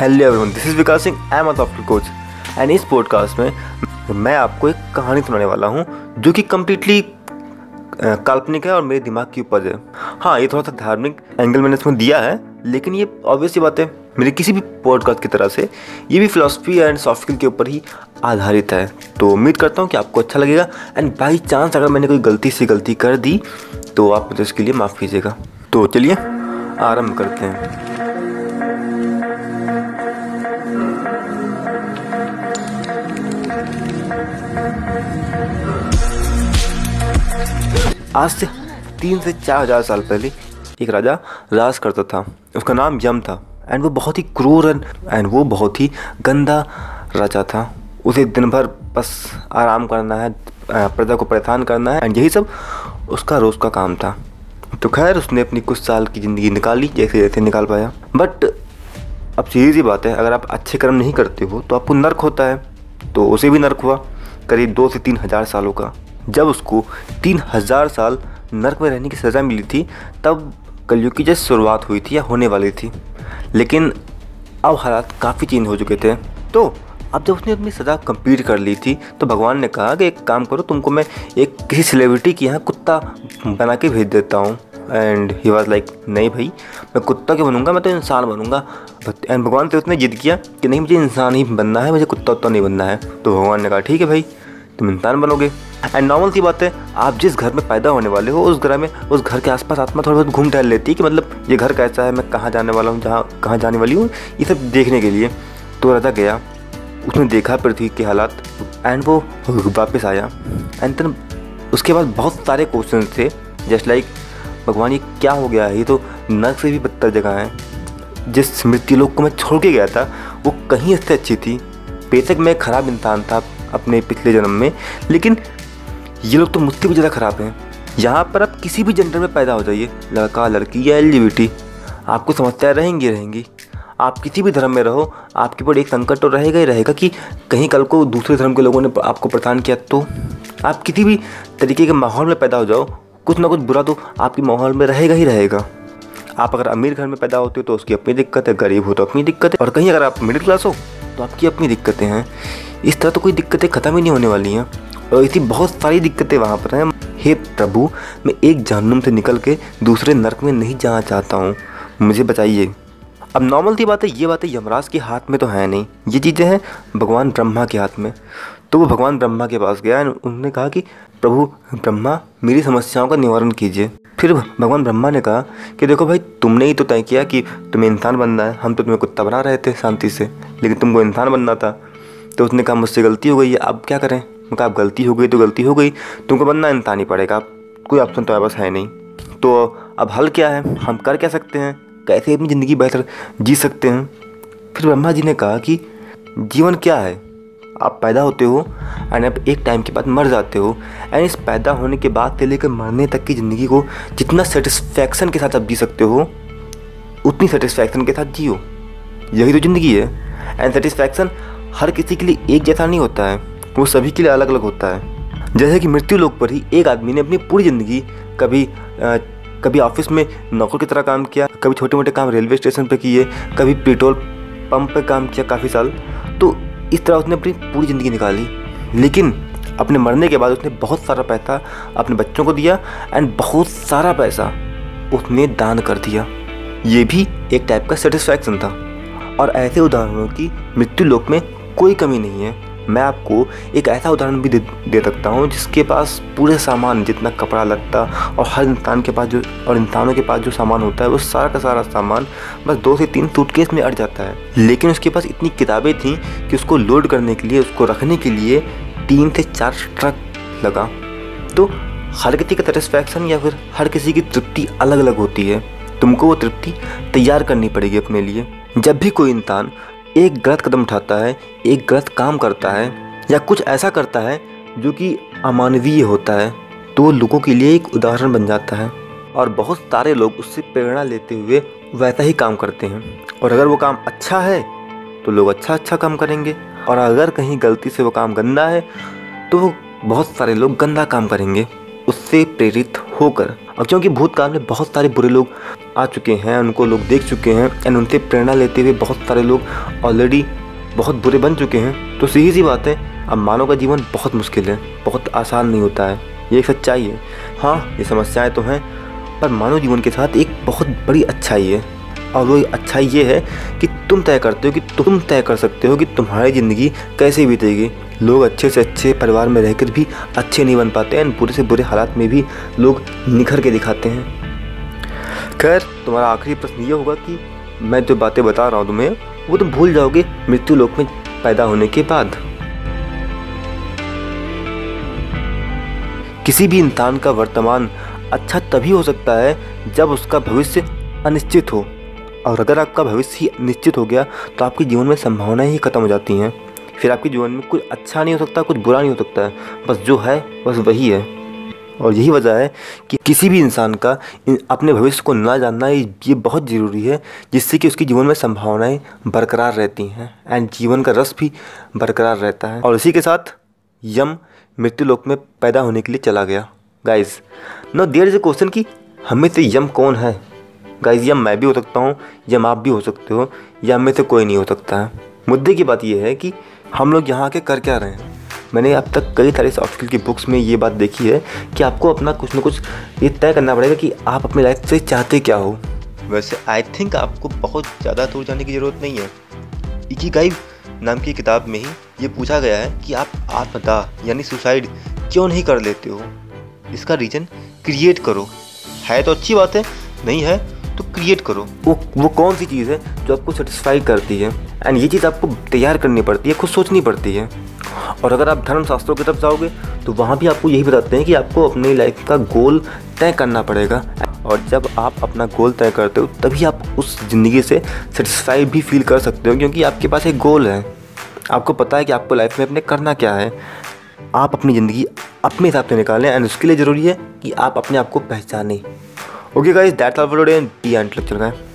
Hello everyone this is Vikas Singh I am software coach and इस podcast में मैं आपको एक कहानी सुनाने वाला हूँ जो कि कम्प्लीटली काल्पनिक है और मेरे दिमाग की उपज है। हाँ ये थोड़ा सा धार्मिक एंगल मैंने इसमें दिया है, लेकिन ये ऑब्वियस बात है, मेरे किसी भी पॉडकास्ट की तरह से ये भी फिलोसफी एंड सॉफ्ट स्किल के ऊपर ही आधारित है। तो उम्मीद करता हूँ कि आपको अच्छा लगेगा एंड बाई चांस अगर मैंने कोई गलती से गलती कर दी तो आप मुझे उसके लिए माफ़ कीजिएगा। तो चलिए, आरंभ करते हैं। आज से तीन से चार हज़ार साल पहले एक राजा राज करता था। उसका नाम यम था। एंड वो बहुत ही क्रूर एंड वो बहुत ही गंदा राजा था। उसे दिन भर बस आराम करना है, प्रजा को परेशान करना है एंड यही सब उसका रोज़ का काम था। तो खैर, उसने अपनी कुछ साल की ज़िंदगी निकाली जैसे जैसे निकाल पाया। बट अब सीधी सी बात है, अगर आप अच्छे कर्म नहीं करते हो तो आपको नर्क होता है। तो उसे भी नर्क हुआ, करीब दो से तीन हज़ार सालों का। जब उसको तीन हज़ार साल नर्क में रहने की सज़ा मिली थी, तब कलयुग की जैसे शुरुआत हुई थी या होने वाली थी। लेकिन अब हालात काफ़ी चेंज हो चुके थे। तो अब जब उसने अपनी सज़ा कंप्लीट कर ली थी तो भगवान ने कहा कि एक काम करो, तुमको मैं एक किसी सेलिब्रिटी के यहाँ कुत्ता बना के भेज देता हूँ। एंड ही वॉज़ लाइक नहीं भाई, मैं कुत्ता क्यों बनूँगा? मैं तो इंसान बनूँगा। एंड भगवान से उसने जिद किया कि नहीं, मुझे इंसान ही बनना है, मुझे कुत्ता उत्ता नहीं बनना है। तो भगवान ने कहा, ठीक है भाई तुम इंसान बनोगे। एंड नॉर्मल सी बात है, आप जिस घर में पैदा होने वाले हो, उस घर में, उस घर के आसपास आत्मा थोड़ा बहुत घूम टहल लेती है कि मतलब ये घर कैसा है, मैं कहाँ जाने वाला हूँ, जहाँ, कहाँ जाने वाली हूँ, ये सब देखने के लिए। तो राजा गया, उसने देखा पृथ्वी के हालात एंड वो वापस आया। एंड देन उसके बाद बहुत सारे क्वेश्चन थे जस्ट लाइक भगवान ये क्या हो गया है? ये तो नर्क से भी बदतर जगह है। जिस मृत्यु लोग को मैं छोड़ के गया था, वो कहीं इससे अच्छी थी। बेशक मैं खराब इंसान था अपने पिछले जन्म में। लेकिन ये लोग तो मुझसे भी ज़्यादा ख़राब हैं। यहाँ पर आप किसी भी जेंडर में पैदा हो जाइए, लड़का, लड़की या एल आपको समस्याएँ रहेंगी रहेंगी। आप किसी भी धर्म में रहो, आपके ऊपर एक संकट तो रहेगा ही रहेगा कि कहीं कल को दूसरे धर्म के लोगों ने आपको परेशान किया तो। आप किसी भी तरीके के माहौल में पैदा हो जाओ, कुछ ना कुछ बुरा तो आपके माहौल में रहेगा ही रहेगा। आप अगर अमीर घर में पैदा होते हो तो उसकी अपनी दिक्कत है, गरीब हो तो अपनी दिक्कत है। और कहीं अगर आप मिडिल क्लास हो तो आपकी अपनी दिक्कतें हैं। इस तरह तो कोई दिक्कतें ख़त्म ही नहीं होने वाली हैं। और ऐसी बहुत सारी दिक्कतें वहाँ पर हैं। हे प्रभु, मैं एक जहन्नुम से निकल के दूसरे नर्क में नहीं जाना चाहता हूँ। मुझे बचाइए। अब नॉर्मल सी बात है, ये बातें यमराज के हाथ में तो है नहीं। ये चीज़ें हैं भगवान ब्रह्मा के हाथ में। तो वो भगवान ब्रह्मा के पास गया उन्होंने कहा कि, प्रभु, ब्रह्मा, मेरी समस्याओं का निवारण कीजिए। फिर भगवान ब्रह्मा ने कहा कि, देखो भाई, तुमने ही तो तय किया कि तुम्हें इंसान बनना है। हम तो तुम्हें कुत्ता बना रहे थे शांति से, लेकिन तुमको इंसान बनना था। तो उसने कहा, मुझसे गलती हो गई है, अब क्या करें? मैं कहा, अब गलती हो गई तो गलती हो गई। तुमको बनना इंसान ही पड़ेगा कोई ऑप्शन तो बस है नहीं। तो अब हल क्या है? हम कर क्या सकते हैं? कैसे अपनी ज़िंदगी बेहतर जी सकते हैं? फिर ब्रह्मा जी ने कहा कि, जीवन क्या है? आप पैदा होते हो एंड आप एक टाइम के बाद मर जाते हो एंड इस पैदा होने के बाद से लेकर मरने तक की ज़िंदगी को जितना सेटिस्फैक्शन के साथ आप जी सकते हो, उतनी सेटिस्फैक्शन के साथ जियो। यही तो ज़िंदगी है। एंड सेटिस्फैक्शन हर किसी के लिए एक जैसा नहीं होता है। वो सभी के लिए अलग अलग होता है। जैसे कि मृत्यु लोक पर ही एक आदमी ने अपनी पूरी ज़िंदगी कभी आ, कभी ऑफ़िस में नौकर की तरह काम किया कभी छोटे मोटे काम रेलवे स्टेशन पर किए कभी पेट्रोल पंप पर काम किया काफ़ी साल तो इस तरह उसने अपनी पूरी ज़िंदगी निकाली। लेकिन अपने मरने के बाद उसने बहुत सारा पैसा अपने बच्चों को दिया एंड बहुत सारा पैसा उसने दान कर दिया। ये भी एक टाइप का सेटिस्फैक्शन था। और ऐसे उदाहरणों की मृत्यु लोक में कोई कमी नहीं है। मैं आपको एक ऐसा उदाहरण भी दे, दे सकता हूँ जिसके पास पूरे सामान जितना कपड़ा लगता और हर इंसान के पास जो और इंसानों के पास जो सामान होता है वो सारा का सारा सामान बस दो से तीन सूटकेस में अट जाता है। लेकिन उसके पास इतनी किताबें थी कि उसको लोड करने के लिए उसको रखने के लिए तीन से चार ट्रक लगा। तो हर किसी का सेटिस्फैक्शन या फिर हर किसी की तृप्ति अलग अलग होती है। तुमको वो तृप्ति तैयार करनी पड़ेगी अपने लिए। जब भी कोई इंसान एक गलत कदम उठाता है, एक गलत काम करता है, या कुछ ऐसा करता है जो कि अमानवीय होता है तो लोगों के लिए एक उदाहरण बन जाता है। और बहुत सारे लोग उससे प्रेरणा लेते हुए वैसा ही काम करते हैं। और अगर वो काम अच्छा है तो लोग अच्छा अच्छा काम करेंगे। और अगर कहीं गलती से वो काम गंदा है तो बहुत सारे लोग गंदा काम करेंगे, उससे प्रेरित होकर। और क्योंकि भूतकाल में बहुत सारे बुरे लोग आ चुके हैं, उनको लोग देख चुके हैं एंड उनसे प्रेरणा लेते हुए बहुत सारे लोग ऑलरेडी बहुत बुरे बन चुके हैं। तो सीधी सी बात है, अब मानव का जीवन बहुत मुश्किल है, बहुत आसान नहीं होता है, ये एक सच्चाई है। हाँ ये समस्याएँ तो हैं, पर मानव जीवन के साथ एक बहुत बड़ी अच्छाई है। और वो अच्छाई ये है कि तुम तय करते हो कि तुम तय कर सकते हो कि तुम्हारी ज़िंदगी कैसे बीतेगी। लोग अच्छे से अच्छे परिवार में रहकर भी अच्छे नहीं बन पाते हैं बुरे से बुरे हालात में भी लोग निखर के दिखाते हैं। खैर तुम्हारा आखिरी प्रश्न ये होगा कि मैं जो बातें बता रहा हूँ तुम्हें, वो तुम भूल जाओगे मृत्यु लोक में पैदा होने के बाद। किसी भी इंसान का वर्तमान अच्छा तभी हो सकता है जब उसका भविष्य अनिश्चित हो। और अगर आपका भविष्य ही निश्चित हो गया तो आपके जीवन में संभावनाएँ ही खत्म हो जाती हैं। फिर आपके जीवन में कुछ अच्छा नहीं हो सकता, कुछ बुरा नहीं हो सकता है। बस जो है, बस वही है। और यही वजह है कि किसी भी इंसान का अपने भविष्य को ना जानना ये बहुत ज़रूरी है, जिससे कि उसके जीवन में संभावनाएँ बरकरार रहती हैं एंड जीवन का रस भी बरकरार रहता है। और इसी के साथ यम मृत्यु लोक में पैदा होने के लिए चला गया। Guys no there is a question कि हमें से यम कौन है? गाइज़ यम मैं भी हो सकता हूँ, यम आप भी हो सकते हो या में से कोई नहीं हो सकता। है मुद्दे की बात यह है कि हम लोग यहाँ के कर क्या रहे हैं? मैंने अब तक कई सारे सॉफ्ट स्किल की बुक्स में ये बात देखी है कि आपको अपना कुछ ना कुछ ये तय करना पड़ेगा कि आप अपनी लाइफ से चाहते क्या हो। वैसे आई थिंक आपको बहुत ज़्यादा दूर जाने की ज़रूरत नहीं है। इकी गाइव नाम की किताब में ही ये पूछा गया है कि आप आत्मदाह यानी सुसाइड क्यों नहीं कर लेते हो? इसका रीज़न क्रिएट करो। है तो अच्छी बात है नहीं है तो क्रिएट करो। वो वो कौन सी चीज़ है जो आपको सेटिस्फाई करती है? एंड ये चीज़ आपको तैयार करनी पड़ती है खुद सोचनी पड़ती है। और अगर आप धर्म शास्त्रों की तरफ़ जाओगे तो वहाँ भी आपको यही बताते हैं कि आपको अपनी लाइफ का गोल तय करना पड़ेगा। और जब आप अपना गोल तय करते हो, तभी आप उस ज़िंदगी से सेटिस्फाइड भी फील कर सकते हो, क्योंकि आपके पास एक गोल है। आपको पता है कि आपको लाइफ में अपने करना क्या है। आप अपनी ज़िंदगी अपने हिसाब से निकालें एंड उसके लिए ज़रूरी है कि आप अपने आप को पहचानें। Okay guys that's all for today B एंड लेक्चर का